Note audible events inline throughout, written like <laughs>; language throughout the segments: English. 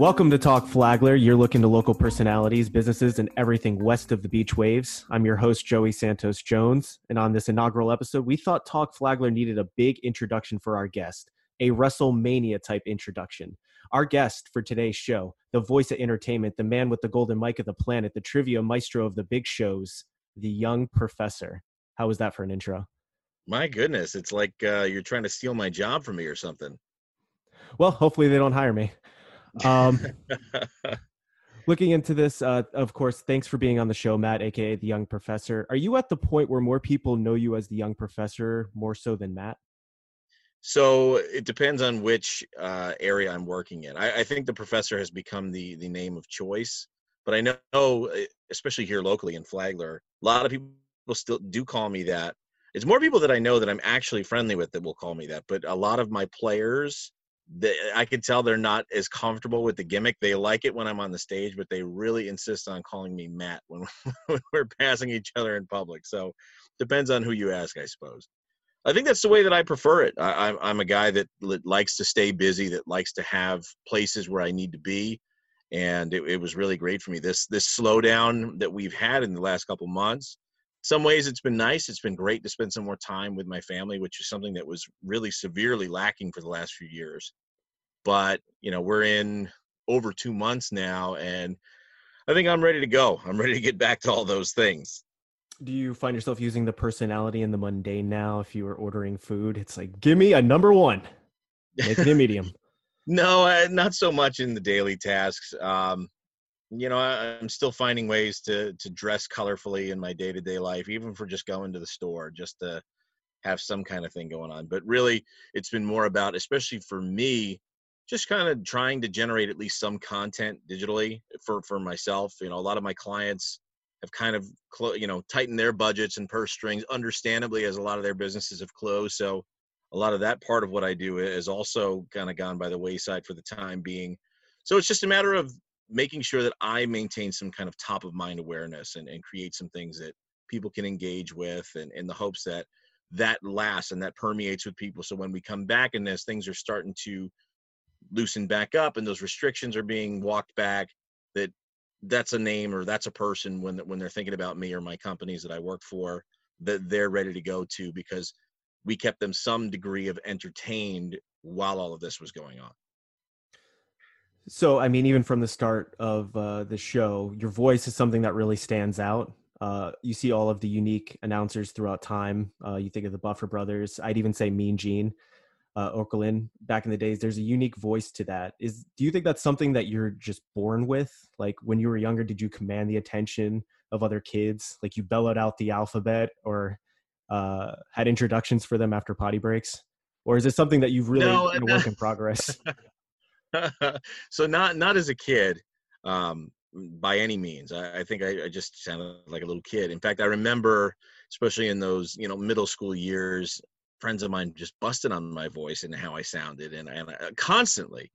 Welcome to Talk Flagler. You're looking to local personalities, businesses, and everything west of the beach waves. I'm your host, Joey Santos Jones. And on this inaugural episode, we thought Talk Flagler needed a big introduction for our guest, a WrestleMania type introduction. Our guest for today's show, the voice of entertainment, the man with the golden mic of the planet, the trivia maestro of the big shows, the young professor. How was that for an intro? My goodness, it's like uh, you're trying to steal my job from me or something. Well, hopefully they don't hire me. Um, <laughs> looking into this, uh, of course, thanks for being on the show, Matt, aka the Young Professor. Are you at the point where more people know you as the Young Professor more so than Matt? So it depends on which uh, area I'm working in. I, I, think the professor has become the the name of choice, but I know, eh, especially here locally in Flagler, a lot of people still do call me that. It's more people that I know that I'm actually friendly with that will call me that, but a lot of my players they, I can tell they're not as comfortable with the gimmick. They like it when I'm on the stage, but they really insist on calling me Matt <laughs> when, when we're passing each other in public. So depends on who you ask, I suppose. I think that's the way that I prefer it. I, I'm a guy that likes to stay busy, that likes to have places where I need to be, and it, it was really great for me. This this slowdown that we've had in the last couple months. Some ways it's been nice. It's been great to spend some more time with my family, which is something that was really severely lacking for the last few years. But you know we're in over two months now and i think i'm ready to go. I'm ready to get back to all those things. Do you find yourself using the personality in the mundane now if you were ordering food? It's like give me a number one. Make it a medium. <laughs> No uh, not so much in the daily tasks. Um, you know I, i'm still finding ways to to dress colorfully in my day-to-day life even for just going to the store just to have some kind of thing going on. But really it's been more about especially for me just kind of trying to generate at least some content digitally for for myself. You know a lot of my clients have kind of clo- you know tightened their budgets and purse strings understandably as a lot of their businesses have closed. So a lot of that part of what i do is also kind of gone by the wayside for the time being. So it's just a matter of making sure that i maintain some kind of top of mind awareness and, and create some things that people can engage with and in the hopes that that lasts and that permeates with people so when we come back in this things are starting to loosen back up and those restrictions are being walked back that that's a name or that's a person when when they're thinking about me or my companies that I work for that they're ready to go to because we kept them some degree of entertained while all of this was going on. So, I mean, even from the start of uh, the show, your voice is something that really stands out. Uh, you see all of the unique announcers throughout time. Uh, you think of the Buffer Brothers. I'd even say Mean Gene uh, Okerlund back in the days. There's a unique voice to that. Is do you think that's something that you're just born with? Like when you were younger, did you command the attention of other kids? Like you bellowed out the alphabet or uh, had introductions for them after potty breaks, or is it something that you've really no, been a work in <laughs> progress? <laughs> so not not as a kid. Um, by any means. I, I think I, I, just sounded like a little kid. In fact, I remember, especially in those you know middle school years, friends of mine just busted on my voice and how I sounded, and and uh, constantly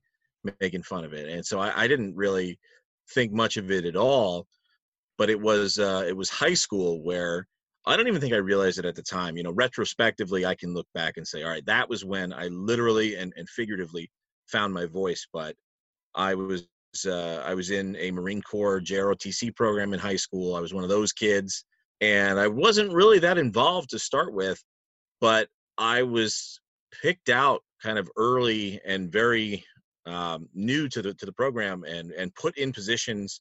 making fun of it. And so I, I didn't really think much of it at all. But it was uh, it was high school where I don't even think I realized it at the time. You know, retrospectively, I can look back and say, all right, that was when I literally and, and figuratively found my voice. But I was uh, I was in a Marine Corps JROTC program in high school. I was one of those kids, and I wasn't really that involved to start with. But I was picked out kind of early and very um, new to the to the program and and put in positions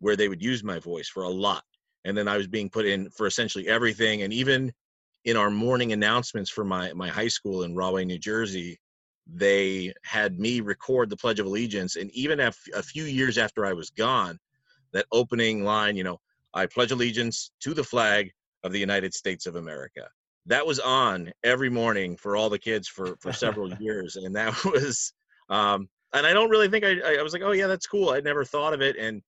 where they would use my voice for a lot and then i was being put in for essentially everything and even in our morning announcements for my my high school in rahway new jersey they had me record the pledge of allegiance and even a few years after i was gone that opening line you know i pledge allegiance to the flag of the united states of america. That was on every morning for all the kids for for several <laughs> years and that <laughs> was um and i don't really think I, I was like oh yeah that's cool. I never thought of it and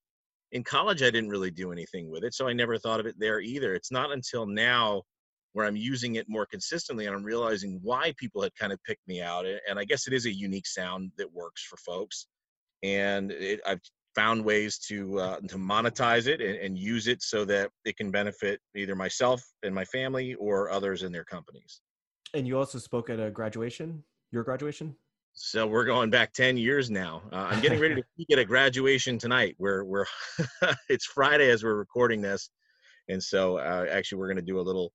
in college i didn't really do anything with it so i never thought of it there either. It's not until now where i'm using it more consistently and i'm realizing why people had kind of picked me out and i guess it is a unique sound that works for folks and it, i've found ways to uh, to monetize it and, and, use it so that it can benefit either myself and my family or others in their companies. And you also spoke at a graduation, your graduation. so we're going back 10 years now. Uh, I'm getting ready to <laughs> get a graduation tonight. We're we're <laughs> it's Friday as we're recording this, and so uh, actually we're going to do a little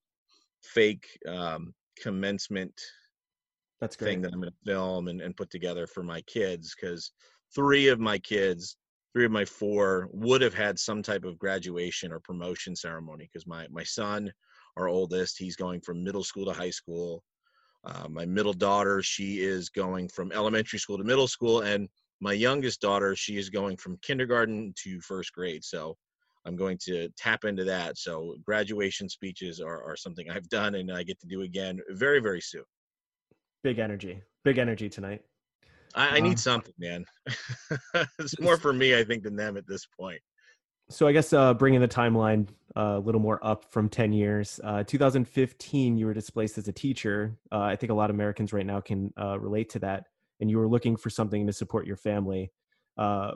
fake um, commencement that's great. thing that I'm going to film and, and put together for my kids because three of my kids, three of my four, would have had some type of graduation or promotion ceremony because my my son, our oldest, he's going from middle school to high school. Uh, my middle daughter, she is going from elementary school to middle school, and my youngest daughter, she is going from kindergarten to first grade. So I'm going to tap into that. So graduation speeches are, are something I've done and I get to do again very, very soon. Big energy, big energy tonight. I, I need um, something, man. <laughs> it's more for me, I think, than them at this point. So I guess uh, bringing the timeline uh, a little more up from 10 years, uh, 2015, you were displaced as a teacher. Uh, I think a lot of Americans right now can uh, relate to that. And you were looking for something to support your family. Uh,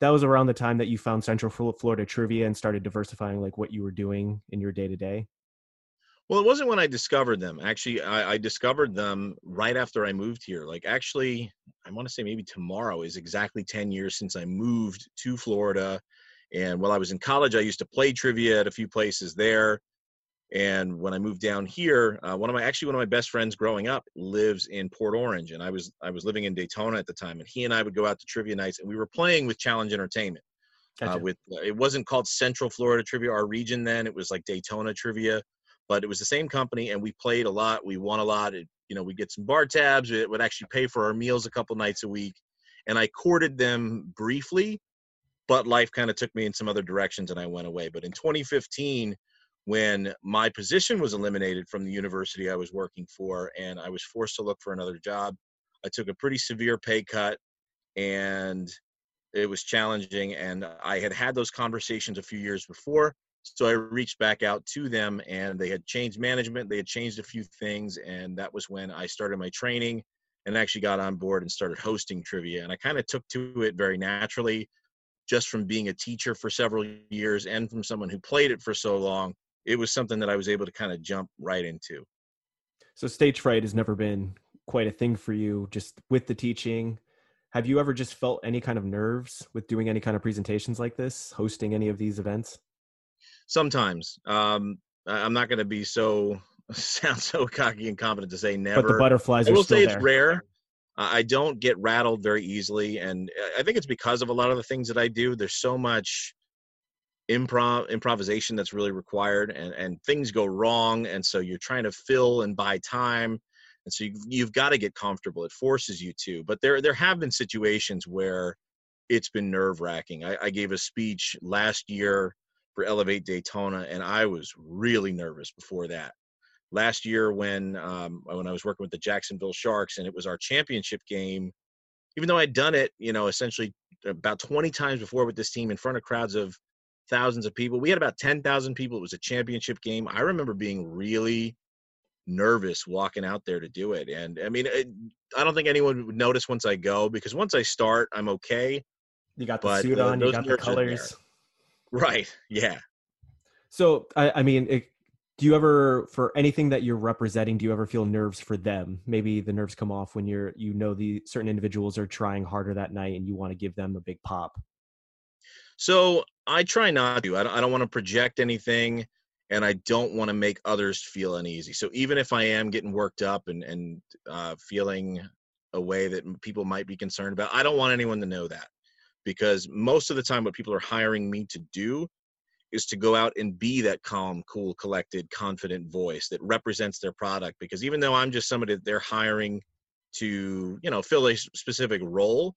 that was around the time that you found Central Florida Trivia and started diversifying like what you were doing in your day to day. Well, it wasn't when I discovered them. Actually, I, I, discovered them right after I moved here. Like, actually, I want to say maybe tomorrow is exactly 10 years since I moved to Florida and while I was in college, I used to play trivia at a few places there. And when I moved down here, uh, one of my actually one of my best friends growing up lives in Port Orange, and I was I was living in Daytona at the time, and he and I would go out to trivia nights, and we were playing with Challenge Entertainment. Uh, gotcha. Uh, with it wasn't called Central Florida Trivia, our region then; it was like Daytona Trivia, but it was the same company, and we played a lot. We won a lot. It, you know, we get some bar tabs. It would actually pay for our meals a couple nights a week, and I courted them briefly but life kind of took me in some other directions and I went away. But in 2015, when my position was eliminated from the university I was working for and I was forced to look for another job, I took a pretty severe pay cut and it was challenging. And I had had those conversations a few years before. So I reached back out to them and they had changed management, they had changed a few things. And that was when I started my training and actually got on board and started hosting trivia. And I kind of took to it very naturally just from being a teacher for several years and from someone who played it for so long, it was something that I was able to kind of jump right into. So stage fright has never been quite a thing for you just with the teaching. Have you ever just felt any kind of nerves with doing any kind of presentations like this, hosting any of these events? Sometimes. Um, I'm not going to be so <laughs> sound so cocky and confident to say never. But the butterflies I will say it's rare. I don't get rattled very easily, and I think it's because of a lot of the things that I do. There's so much improv improvisation that's really required, and and things go wrong, and so you're trying to fill and buy time, and so you've, you've got to get comfortable. It forces you to. But there there have been situations where it's been nerve wracking. I, I gave a speech last year for Elevate Daytona, and I was really nervous before that last year when um, when I was working with the Jacksonville Sharks and it was our championship game. Even though I'd done it, you know, essentially about 20 times before with this team in front of crowds of thousands of people. We had about 10,000 people. It was a championship game. I remember being really nervous walking out there to do it. And I mean, it, I don't think anyone would notice once I go because once I start, I'm okay. You got the suit on, you got the colors. Right. Yeah. So I, I mean, it, do you ever for anything that you're representing do you ever feel nerves for them maybe the nerves come off when you're you know the certain individuals are trying harder that night and you want to give them a big pop so i try not to i don't, I don't want to project anything and i don't want to make others feel uneasy so even if i am getting worked up and and uh, feeling a way that people might be concerned about i don't want anyone to know that because most of the time what people are hiring me to do is to go out and be that calm, cool, collected, confident voice that represents their product. Because even though I'm just somebody that they're hiring to, you know, fill a specific role,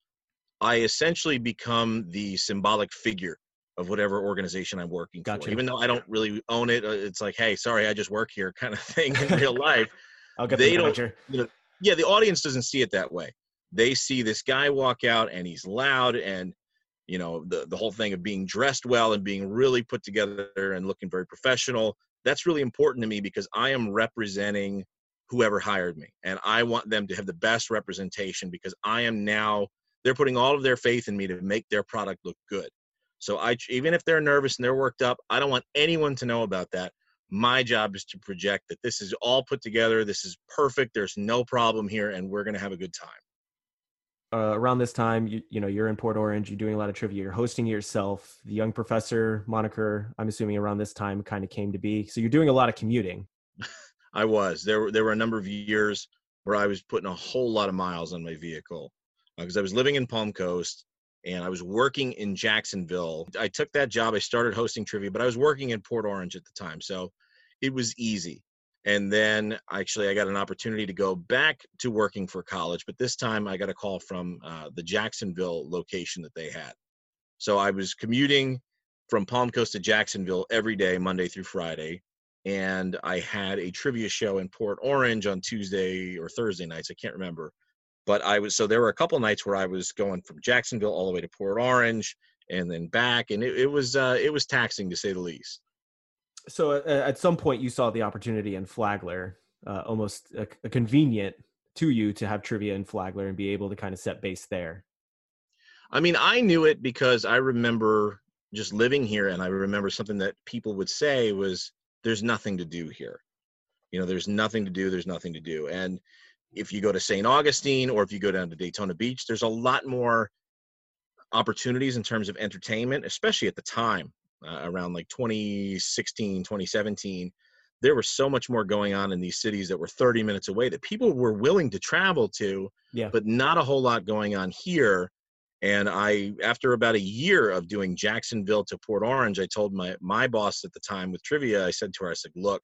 I essentially become the symbolic figure of whatever organization I'm working gotcha. for. Even though I don't really own it, uh, it's like, hey, sorry, I just work here, <laughs> kind of thing in real life. <laughs> I'll get they the don't. You know, yeah, the audience doesn't see it that way. They see this guy walk out and he's loud and you know the the whole thing of being dressed well and being really put together and looking very professional that's really important to me because i am representing whoever hired me and i want them to have the best representation because i am now they're putting all of their faith in me to make their product look good so i even if they're nervous and they're worked up i don't want anyone to know about that my job is to project that this is all put together this is perfect there's no problem here and we're going to have a good time uh, around this time, you, you know, you're in Port Orange, you're doing a lot of trivia, you're hosting yourself. The young professor moniker, I'm assuming around this time kind of came to be. So you're doing a lot of commuting. <laughs> I was. There, there were a number of years where I was putting a whole lot of miles on my vehicle because uh, I was living in Palm Coast and I was working in Jacksonville. I took that job. I started hosting trivia, but I was working in Port Orange at the time. So it was easy. And then actually, I got an opportunity to go back to working for college, but this time I got a call from uh, the Jacksonville location that they had. So I was commuting from Palm Coast to Jacksonville every day, Monday through Friday. And I had a trivia show in Port Orange on Tuesday or Thursday nights. I can't remember but I was so there were a couple nights where I was going from Jacksonville all the way to Port Orange and then back, and it, it was uh, it was taxing to say the least. So uh, at some point, you saw the opportunity in Flagler, uh, almost a, a convenient to you to have trivia in Flagler and be able to kind of set base there. I mean, I knew it because I remember just living here, and I remember something that people would say was, "There's nothing to do here." You know, there's nothing to do. There's nothing to do, and if you go to St. Augustine or if you go down to Daytona Beach, there's a lot more opportunities in terms of entertainment, especially at the time uh, around like 2016, 2017. There was so much more going on in these cities that were 30 minutes away that people were willing to travel to, yeah. but not a whole lot going on here. And I, after about a year of doing Jacksonville to Port Orange, I told my my boss at the time with trivia, I said to her, I said, "Look,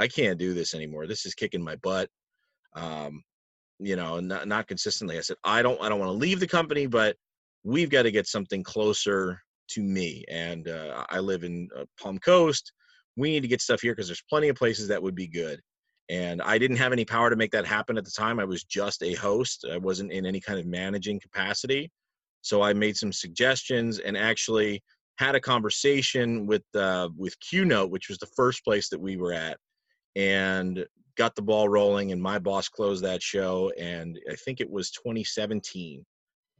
I can't do this anymore. This is kicking my butt um, you know, not, not consistently. I said, I don't, I don't want to leave the company, but we've got to get something closer to me. And uh, I live in uh, Palm Coast. We need to get stuff here because there's plenty of places that would be good. And I didn't have any power to make that happen at the time. I was just a host. I wasn't in any kind of managing capacity. So I made some suggestions and actually had a conversation with uh, with Q Note, which was the first place that we were at, and got the ball rolling, and my boss closed that show. And I think it was 2017.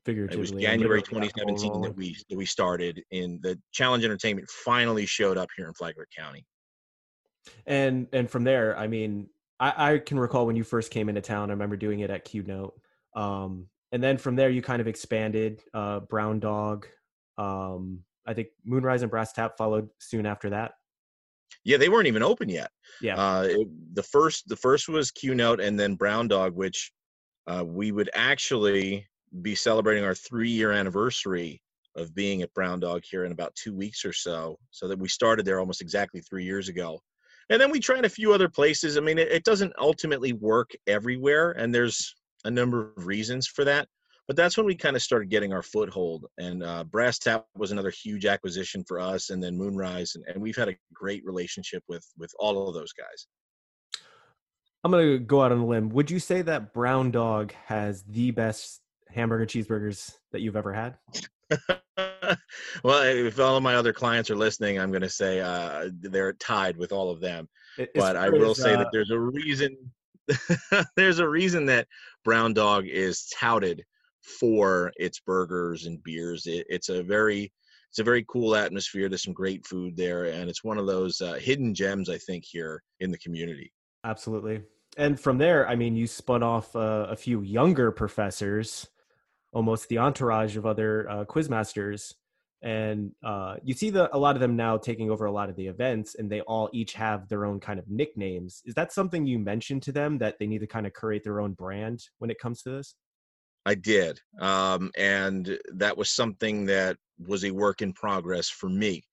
It was January 2017 that we that we started. In the Challenge Entertainment finally showed up here in Flagler County. And and from there, I mean, I, I can recall when you first came into town. I remember doing it at Q Note. Um, and then from there, you kind of expanded. Uh, Brown Dog. Um, I think Moonrise and Brass Tap followed soon after that. Yeah, they weren't even open yet. Yeah. Uh, it, the first the first was Q Note and then Brown Dog, which uh, we would actually be celebrating our three year anniversary of being at Brown Dog here in about two weeks or so. So that we started there almost exactly three years ago. And then we tried a few other places. I mean, it, it doesn't ultimately work everywhere, and there's a number of reasons for that but that's when we kind of started getting our foothold. And uh, Brass Tap was another huge acquisition for us, and then Moonrise, and, and we've had a great relationship with with all of those guys. I'm gonna go out on a limb. Would you say that Brown Dog has the best hamburger cheeseburgers that you've ever had? <laughs> well, if all of my other clients are listening, I'm going to say uh, they're tied with all of them. It's but I will say uh, that there's a reason. <laughs> there's a reason that Brown Dog is touted for its burgers and beers. It, it's a very it's a very cool atmosphere. There's some great food there, and it's one of those uh, hidden gems I think here in the community. Absolutely. And from there, I mean, you spun off uh, a few younger professors, almost the entourage of other uh, quizmasters, and uh, you see the a lot of them now taking over a lot of the events, and they all each have their own kind of nicknames. Is that something you mentioned to them that they need to kind of create their own brand when it comes to this? I did. Um, and that was something that was a work in progress for me.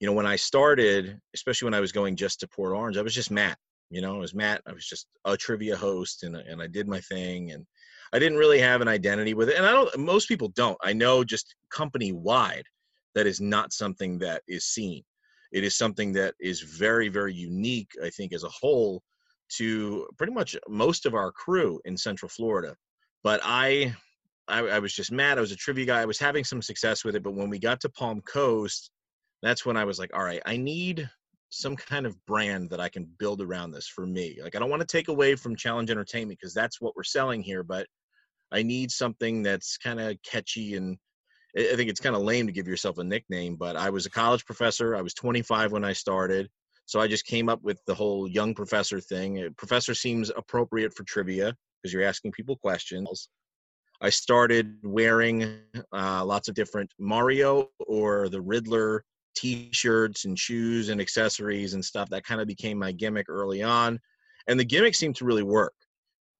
You know, when I started, especially when I was going just to Port Orange, I was just Matt. You know, I was Matt. I was just a trivia host and, and I did my thing. And I didn't really have an identity with it. And I don't, most people don't. I know just company wide, that is not something that is seen. It is something that is very, very unique, I think, as a whole to pretty much most of our crew in Central Florida but I, I, I was just mad. I was a trivia guy. I was having some success with it, but when we got to Palm Coast, that's when I was like, all right, I need some kind of brand that I can build around this for me. Like I don't want to take away from Challenge Entertainment because that's what we're selling here, but I need something that's kind of catchy and I think it's kind of lame to give yourself a nickname, but I was a college professor. I was 25 when I started. So I just came up with the whole young professor thing. Professor seems appropriate for trivia because you're asking people questions. I started wearing uh, lots of different Mario or the Riddler t-shirts and shoes and accessories and stuff. That kind of became my gimmick early on, and the gimmick seemed to really work.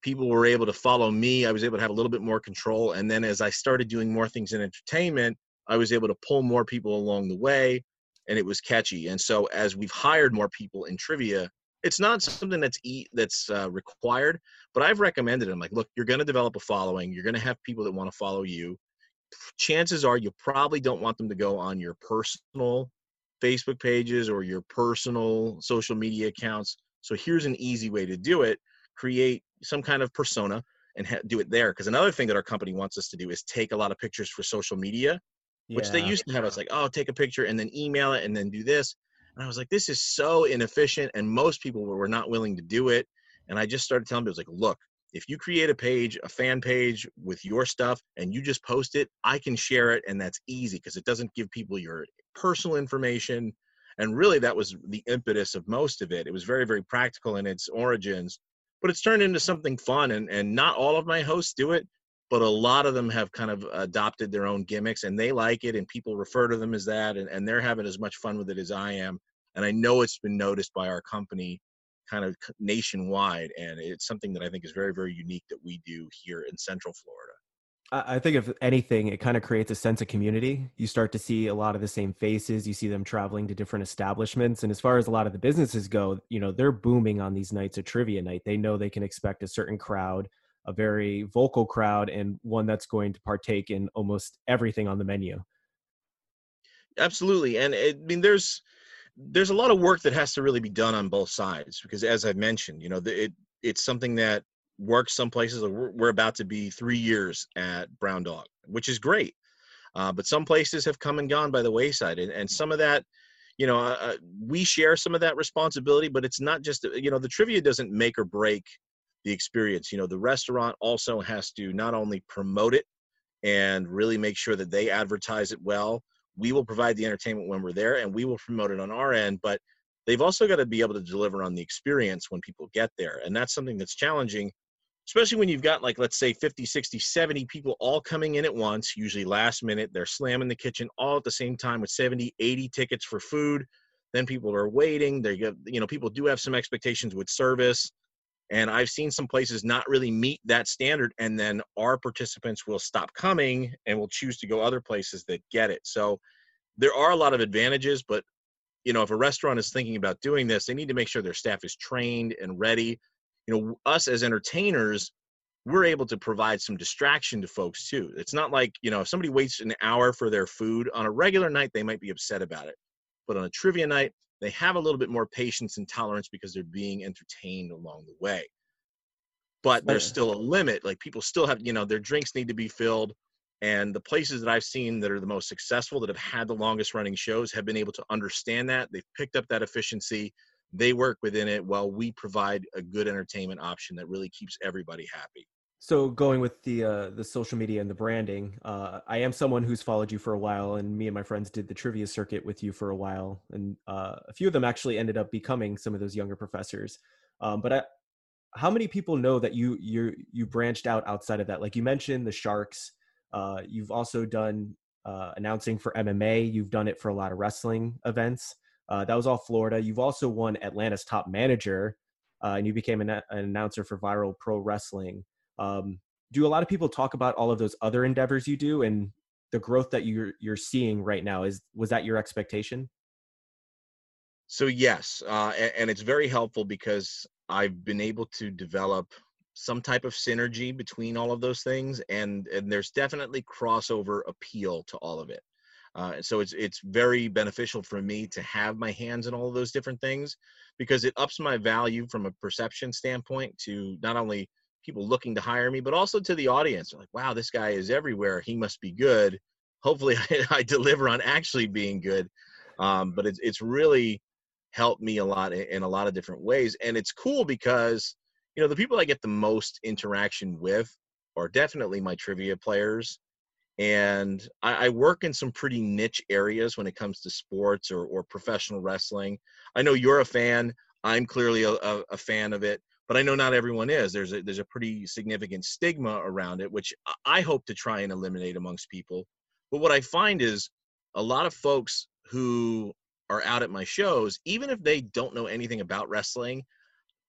People were able to follow me. I was able to have a little bit more control, and then as I started doing more things in entertainment, I was able to pull more people along the way, and it was catchy. And so as we've hired more people in trivia, it's not something that's e- that's uh, required, but I've recommended them. Like, look, you're going to develop a following. You're going to have people that want to follow you. Chances are you probably don't want them to go on your personal Facebook pages or your personal social media accounts. So here's an easy way to do it: create some kind of persona and ha- do it there. Because another thing that our company wants us to do is take a lot of pictures for social media, yeah. which they used to have us like, oh, take a picture and then email it and then do this. And I was like, this is so inefficient. And most people were not willing to do it. And I just started telling people, like, look, if you create a page, a fan page with your stuff and you just post it, I can share it. And that's easy because it doesn't give people your personal information. And really, that was the impetus of most of it. It was very, very practical in its origins, but it's turned into something fun. And, and not all of my hosts do it, but a lot of them have kind of adopted their own gimmicks and they like it and people refer to them as that and, and they're having as much fun with it as i am and i know it's been noticed by our company kind of nationwide and it's something that i think is very very unique that we do here in central florida I think if anything, it kind of creates a sense of community. You start to see a lot of the same faces. You see them traveling to different establishments. And as far as a lot of the businesses go, you know, they're booming on these nights of trivia night. They know they can expect a certain crowd a very vocal crowd and one that's going to partake in almost everything on the menu. Absolutely, and it, I mean, there's there's a lot of work that has to really be done on both sides because, as I've mentioned, you know, it it's something that works some places. We're, we're about to be three years at Brown Dog, which is great, uh, but some places have come and gone by the wayside, and, and some of that you know, uh, uh we share some of that responsibility, but it's not just, you know, the trivia doesn't make or break the experience. You know, the restaurant also has to not only promote it and really make sure that they advertise it well. We will provide the entertainment when we're there and we will promote it on our end, but they've also got to be able to deliver on the experience when people get there. And that's something that's challenging, especially when you've got like, let's say 50, 60, 70 people all coming in at once, usually last minute. They're slamming the kitchen all at the same time with 70, 80 tickets for food. Then people are waiting. They get, you know, people do have some expectations with service and I've seen some places not really meet that standard, and then our participants will stop coming and will choose to go other places that get it. So there are a lot of advantages, but you know, if a restaurant is thinking about doing this, they need to make sure their staff is trained and ready. You know, us as entertainers, we're able to provide some distraction to folks too. It's not like, you know, if somebody waits an hour for their food on a regular night, they might be upset about it. But on a trivia night, they have a little bit more patience and tolerance because they're being entertained along the way. But there's still a limit like people still have you know their drinks need to be filled and the places that i've seen that are the most successful that have had the longest running shows have been able to understand that they've picked up that efficiency they work within it while we provide a good entertainment option that really keeps everybody happy so going with the uh, the social media and the branding, uh, I am someone who's followed you for a while, and me and my friends did the trivia circuit with you for a while, and uh, a few of them actually ended up becoming some of those younger professors. Um, but I, how many people know that you you you branched out outside of that? Like you mentioned the Sharks, uh, you've also done uh, announcing for MMA. You've done it for a lot of wrestling events. Uh, that was all Florida. You've also won Atlanta's Top Manager, and you became an, an announcer for Viral Pro Wrestling. Um, do a lot of people talk about all of those other endeavors you do and the growth that you're you're seeing right now? Is was that your expectation? So yes, uh, and, and, it's very helpful because I've been able to develop some type of synergy between all of those things, and and there's definitely crossover appeal to all of it. Uh, so it's it's very beneficial for me to have my hands in all of those different things because it ups my value from a perception standpoint to not only people looking to hire me, but also to the audience. They're like, wow, this guy is everywhere. He must be good. Hopefully, <laughs> I, I deliver on actually being good. Um, but it's it's really helped me a lot in, in a lot of different ways, and it's cool because you know the people I get the most interaction with are definitely my trivia players. And I, I work in some pretty niche areas when it comes to sports or, or professional wrestling. I know you're a fan. I'm clearly a, a, a fan of it but I know not everyone is. There's a there's a pretty significant stigma around it, which I hope to try and eliminate amongst people. But what I find is a lot of folks who are out at my shows, even if they don't know anything about wrestling,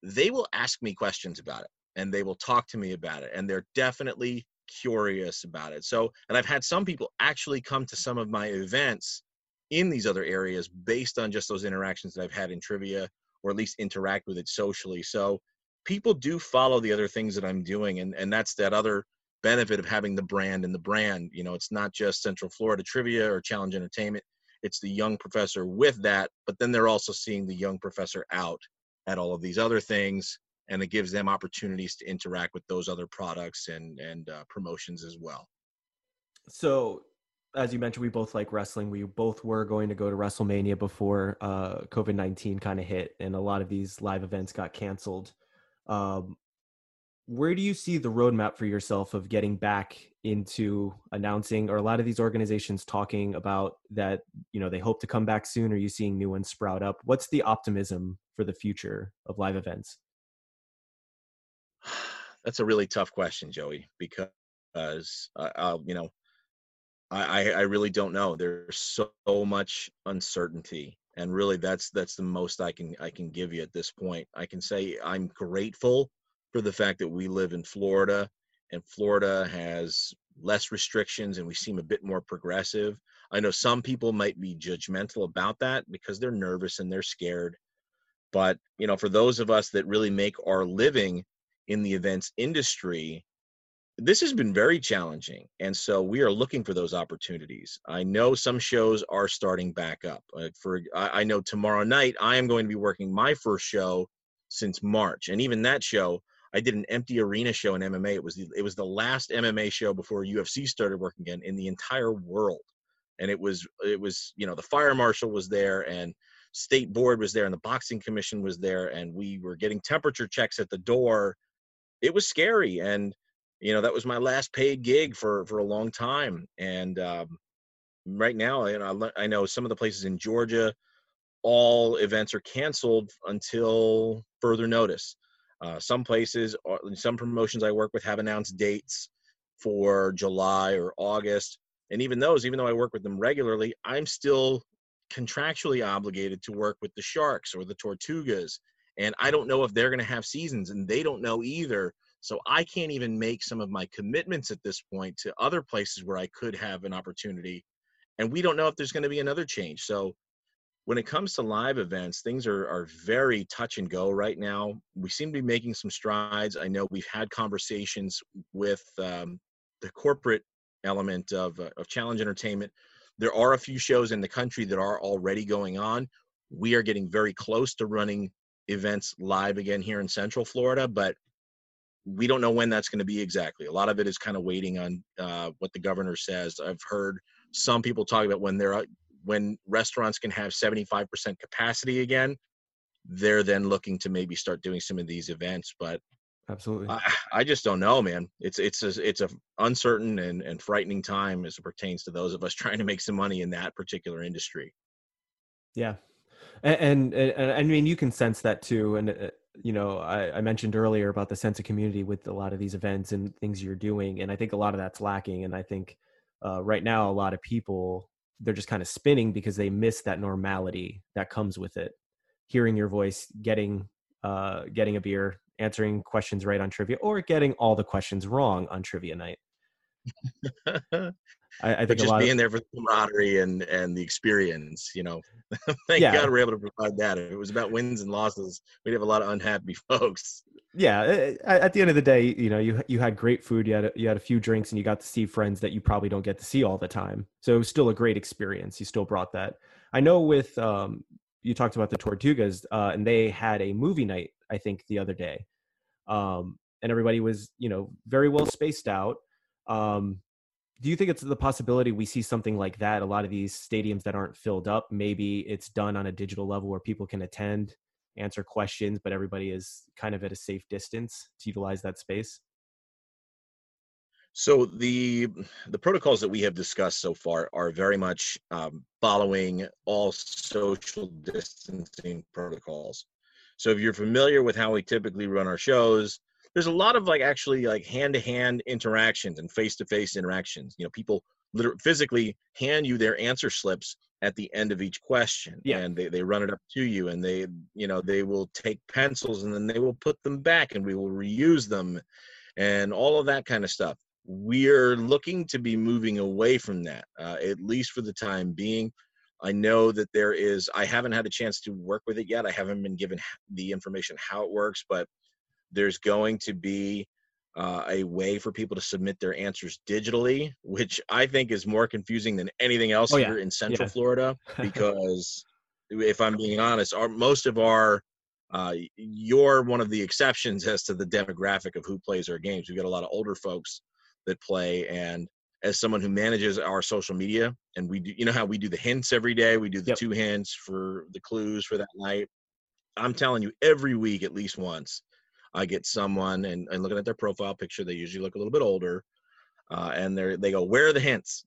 they will ask me questions about it and they will talk to me about it. And they're definitely curious about it. So, and I've had some people actually come to some of my events in these other areas based on just those interactions that I've had in trivia or at least interact with it socially. So, people do follow the other things that I'm doing and and that's that other benefit of having the brand and the brand. You know, it's not just Central Florida Trivia or Challenge Entertainment. It's the young professor with that, but then they're also seeing the young professor out at all of these other things and it gives them opportunities to interact with those other products and and uh, promotions as well. So, as you mentioned, we both like wrestling. We both were going to go to WrestleMania before uh, COVID nineteen kind of hit, and a lot of these live events got canceled. Um, where do you see the roadmap for yourself of getting back into announcing or a lot of these organizations talking about that you know they hope to come back soon are you seeing new ones sprout up what's the optimism for the future of live events <sighs> that's a really tough question, Joey, because uh, I'll, you know, I, I really don't know. There's so much uncertainty, and really, that's that's the most I can I can give you at this point. I can say I'm grateful for the fact that we live in Florida, and Florida has less restrictions, and we seem a bit more progressive. I know some people might be judgmental about that because they're nervous and they're scared. But you know, for those of us that really make our living in the events industry, this has been very challenging. And so we are looking for those opportunities. I know some shows are starting back up. For I know tomorrow night I am going to be working my first show since March. And even that show, I did an empty arena show in MMA. It was the, it was the last MMA show before UFC started working again in the entire world. And it was it was, you know, the fire marshal was there and state board was there and the boxing commission was there and we were getting temperature checks at the door it was scary and you know that was my last paid gig for for a long time and um, right now you know I, know some of the places in georgia all events are canceled until further notice uh, some places some promotions i work with have announced dates for july or august and even those even though i work with them regularly i'm still contractually obligated to work with the sharks or the tortugas and I don't know if they're going to have seasons, and they don't know either. So I can't even make some of my commitments at this point to other places where I could have an opportunity. And we don't know if there's going to be another change. So when it comes to live events, things are, are very touch and go right now. We seem to be making some strides. I know we've had conversations with um, the corporate element of, uh, of Challenge Entertainment. There are a few shows in the country that are already going on. We are getting very close to running events live again here in Central Florida, but we don't know when that's going to be exactly. A lot of it is kind of waiting on uh, what the governor says. I've heard some people talk about when they're when restaurants can have 75% capacity again, they're then looking to maybe start doing some of these events. But absolutely, I, <laughs> I just don't know, man. It's it's a, it's a uncertain and, and frightening time as it pertains to those of us <laughs> trying to make some money in that particular industry. Yeah, and, and, and I mean you can sense that too. And uh, you know, I, I, mentioned earlier about the sense of community with a lot of these events and things you're doing, and I think a lot of that's lacking. And I think uh, right now a lot of people they're just kind of spinning because they miss that normality that comes with it. Hearing your voice, getting uh, getting a beer, answering questions right on trivia, or getting all the questions wrong on trivia night. <laughs> <laughs> I, I think just being of, there for the camaraderie and and the experience, you know, <laughs> thank yeah. God we're able to provide that. If it was about wins and losses, we'd have a lot of unhappy <laughs> folks. Yeah, at the end of the day, you know, you you had great food, you had a, you had a few drinks, and you got to see friends that you probably don't get to see all the time. So it was still a great experience. You still brought that. I know with um, you talked about the Tortugas, uh, and they had a movie night, I think, the other day, um, and everybody was, you know, very well spaced out. Um, do you think it's the possibility we see something like that a lot of these stadiums that aren't filled up maybe it's done on a digital level where people can attend answer questions but everybody is kind of at a safe distance to utilize that space? So the the protocols that we have discussed so far are very much um, following all social distancing protocols. So if you're familiar with how we typically run our shows, there's a lot of like actually like hand to hand interactions and face to face interactions. You know, people literally physically hand you their answer slips at the end of each question Yeah. and they, they run it up to you and they you know they will take pencils and then they will put them back and we will reuse them and all of that kind of stuff we're looking to be moving away from that uh, at least for the time being i know that there is i haven't had a chance to work with it yet i haven't been given the information how it works but there's going to be uh, a way for people to submit their answers digitally, which I think is more confusing than anything else Oh, yeah. here in Central Yeah. Florida. <laughs> Because if I'm being honest, our most of our uh, you're one of the exceptions as to the demographic of who plays our games. We've got a lot of older folks that play, and as someone who manages our social media, and we do, you know how we do the hints every day, we do the Yep. two hints for the clues for that night. I'm telling you, every week at least once, I get someone and, and looking at their profile picture, they usually look a little bit older, uh, and they they go, "Where are the hints?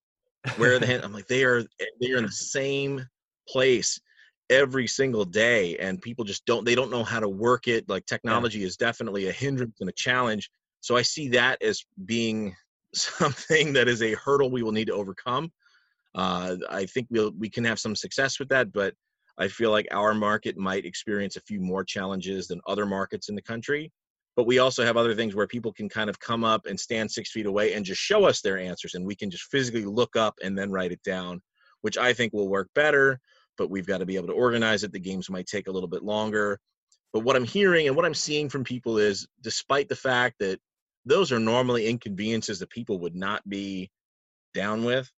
Where are the hints?" I'm like, they are they are in the same place every single day, and people just don't they don't know how to work it. Like technology is definitely a hindrance and a challenge. So I see that as being <laughs> something that is a hurdle we will need to overcome. Uh, I think we'll we can have some success with that, but I feel like our market might experience a few more challenges than other markets in the country. But we also have other things where people can kind of come up and stand six feet away and just show us their answers, and we can just physically look up and then write it down, which I think will work better. But we've got to be able to organize it. The games might take a little bit longer. But what I'm hearing and what I'm seeing from people is, despite the fact that those are normally inconveniences that people would not be down with,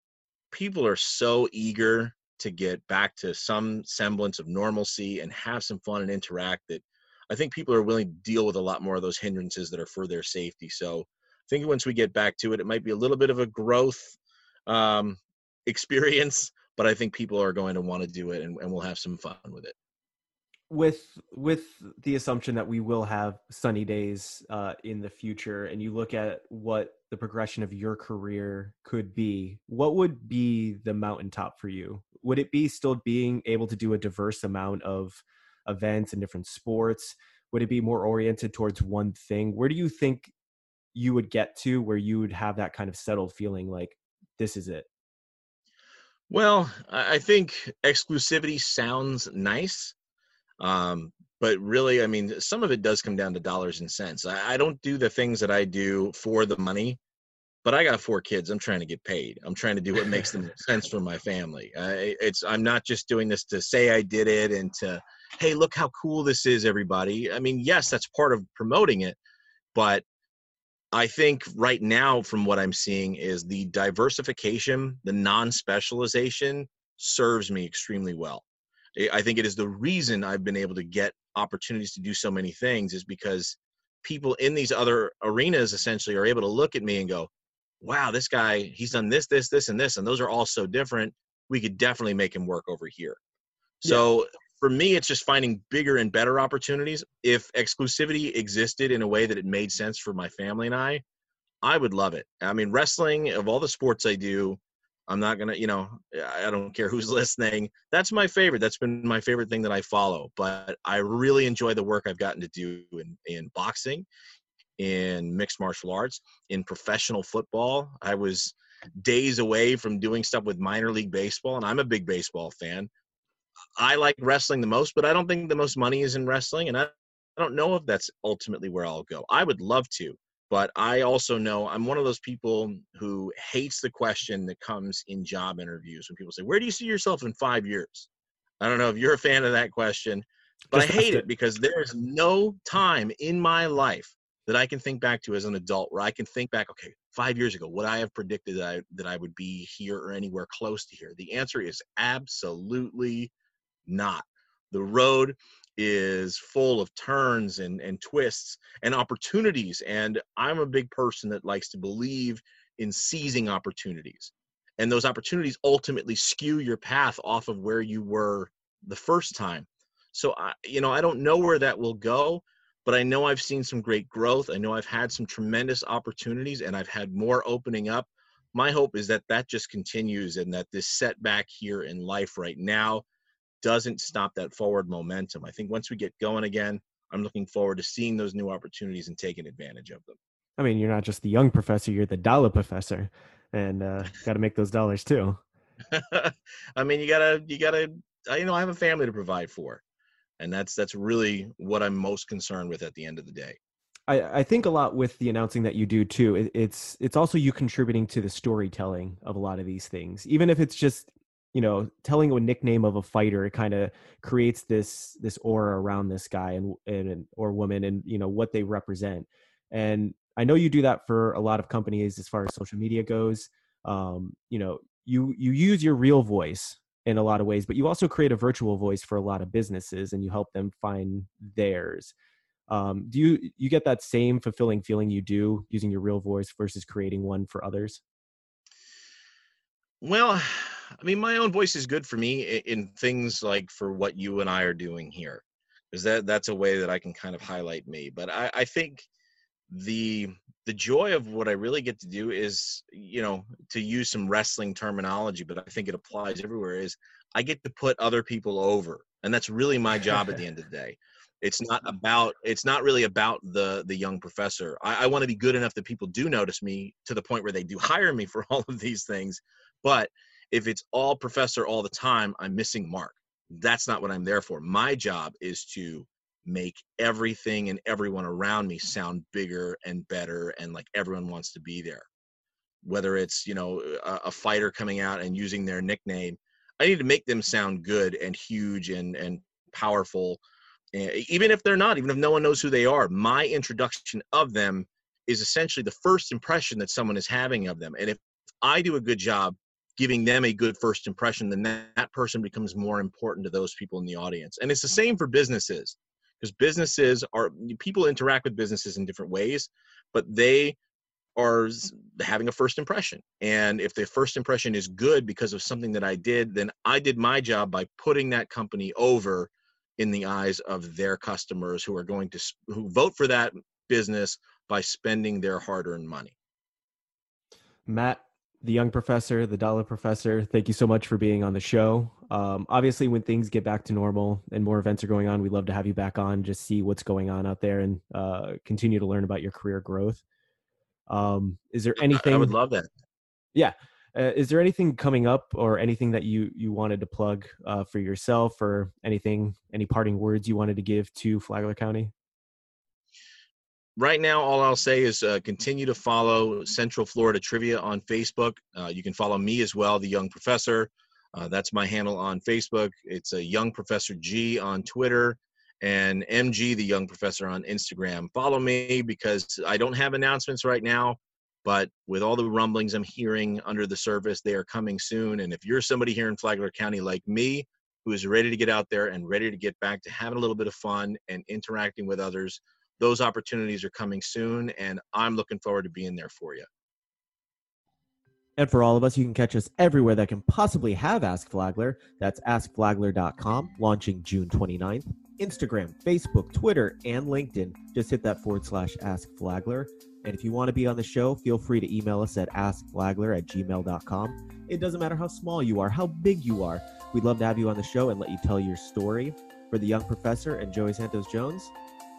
people are so eager to get back to some semblance of normalcy and have some fun and interact that I think people are willing to deal with a lot more of those hindrances that are for their safety. So I think once we get back to it, it might be a little bit of a growth um, <laughs> experience, but I think people are going to want to do it and, and we'll have some fun with it. with with the assumption that we will have sunny days uh, in the future and you look at what the progression of your career could be what would be the mountaintop for you? Would it be still being able to do a diverse amount of events and different sports? Would it be more oriented towards one thing? Where do you think you would get to where you would have that kind of settled feeling like this is it Well, I think exclusivity sounds nice, um, but really, I mean, some of it does come down to dollars and cents. I, I don't do the things that I do for the money, but I got four kids. I'm trying to get paid. I'm trying to do what makes the sense for my family. I, it's I'm not just doing this to say I did it and to, hey, look how cool this is, everybody. I mean, yes, that's part of promoting it, but I think right now, from what I'm seeing, is the diversification, the non specialization serves me extremely well. I think it is the reason I've been able to get opportunities to do so many things, is because people in these other arenas essentially are able to look at me and go, wow, this guy, he's done this, this, this, and this, and those are all so different. We could definitely make him work over here. So for me, it's just finding bigger and better opportunities. If exclusivity existed in a way that it made sense for my family and I, I would love it. I mean, wrestling, of all the sports I do, I'm not to, you know, I don't care who's <laughs> listening. That's my favorite. That's been my favorite thing that I follow. But I really enjoy the work I've gotten to do in, in boxing, in mixed martial arts, in professional football. I was days away from doing stuff with minor league baseball, and I'm a big baseball fan. I like wrestling the most, but I don't think the most money is in wrestling, and I, I don't know if that's ultimately where I'll go. I would love to, but I also know I'm one of those people who hates the question that comes in job interviews when people say, "Where do you see yourself in five years?" I don't know if you're a fan of that question, but Just I hate it it. because there is no time in my life that I can think back to as an adult where I can think back, okay, five years ago, would I have predicted that I, that I would be here or anywhere close to here? The answer is absolutely not. The road is full of turns and, and twists and opportunities. And I'm a big person that likes to believe in seizing opportunities. And those opportunities ultimately skew your path off of where you were the first time. So I, you know, I don't know where that will go, but I know I've seen some great growth. I know I've had some tremendous opportunities and I've had more opening up. My hope is that that just continues and that this setback here in life right now doesn't stop that forward momentum. I think once we get going again, I'm looking forward to seeing those new opportunities and taking advantage of them. I mean, you're not just the young professor; you're the dollar professor, and uh, <laughs> got to make those dollars too. <laughs> I mean, you gotta, you gotta. You know, I have a family to provide for, and that's that's really what I'm most concerned with at the end of the day. I, I think a lot with the announcing that you do too. It, it's it's also you contributing to the storytelling of a lot of these things, even if it's just you know telling a nickname of a fighter it kind of creates this this aura around this guy and, and or woman and you know what they represent. And i know you do that for a lot of companies as far as social media goes. Um, you know you you use your real voice in a lot of ways but you also create a virtual voice for a lot of businesses and you help them find theirs. Um, do you you get that same fulfilling feeling you do using your real voice versus creating one for others? Well I mean, my own voice is good for me in things like for what you and I are doing here, because that that's a way that I can kind of highlight me. But I, I think the the joy of what I really get to do is, you know, to use some wrestling terminology, but I think it applies everywhere. Is I get to put other people over, and that's really my job at the end of the day. It's not about. It's not really about the the young professor. I, I want to be good enough that people do notice me to the point where they do hire me for <laughs> all of these things. But if it's all professor all the time, I'm missing mark. That's not what I'm there for. My job is to make everything and everyone around me sound bigger and better and like everyone wants to be there. Whether it's, you know, a, a fighter coming out and using their nickname, I need to make them sound good and huge and and powerful eh, even if they're not even if no one knows who they are my introduction of them is essentially the first impression that someone is having of them and if i do a good job giving them a good first impression, then that, that person becomes more important to those people in the audience. And it's the same for businesses because businesses are people interact with businesses in different ways, but they are having a first impression. And if the first impression is good because of something that I did, then I did my job by putting that company over in the eyes of their customers who are going to who vote for that business by spending their hard-earned money. Matt, the young professor, the dollar professor, thank you so much for being on the show. Um, obviously, when things get back to normal and more events are going on, we'd love to have you back on, just see what's going on out there and uh, continue to learn about your career growth. Um, is there anything? I would love that. Yeah. Uh, is there anything coming up or anything that you you wanted to plug uh, for yourself or anything any parting words you wanted to give to flagler county right now, all I'll say is uh, continue to follow Central Florida Trivia on Facebook. Uh, you can follow me as well, the Young Professor. Uh, that's my handle on Facebook. It's a Young Professor G on Twitter and MG, the Young Professor, on Instagram. Follow me because I don't have announcements right now, but with all the rumblings I'm hearing under the surface, they are coming soon. And if you're somebody here in Flagler County like me, who is ready to get out there and ready to get back to having a little bit of fun and interacting with others, those opportunities are coming soon, and I'm looking forward to being there for you. And for all of us, you can catch us everywhere that can possibly have Ask Flagler. That's askflagler.com, launching June 29th. Instagram, Facebook, Twitter, and LinkedIn. Just hit that forward slash Ask Flagler. And if you want to be on the show, feel free to email us at askflagler at gmail.com. It doesn't matter how small you are, how big you are. We'd love to have you on the show and let you tell your story. For the young professor and Joey Santos Jones,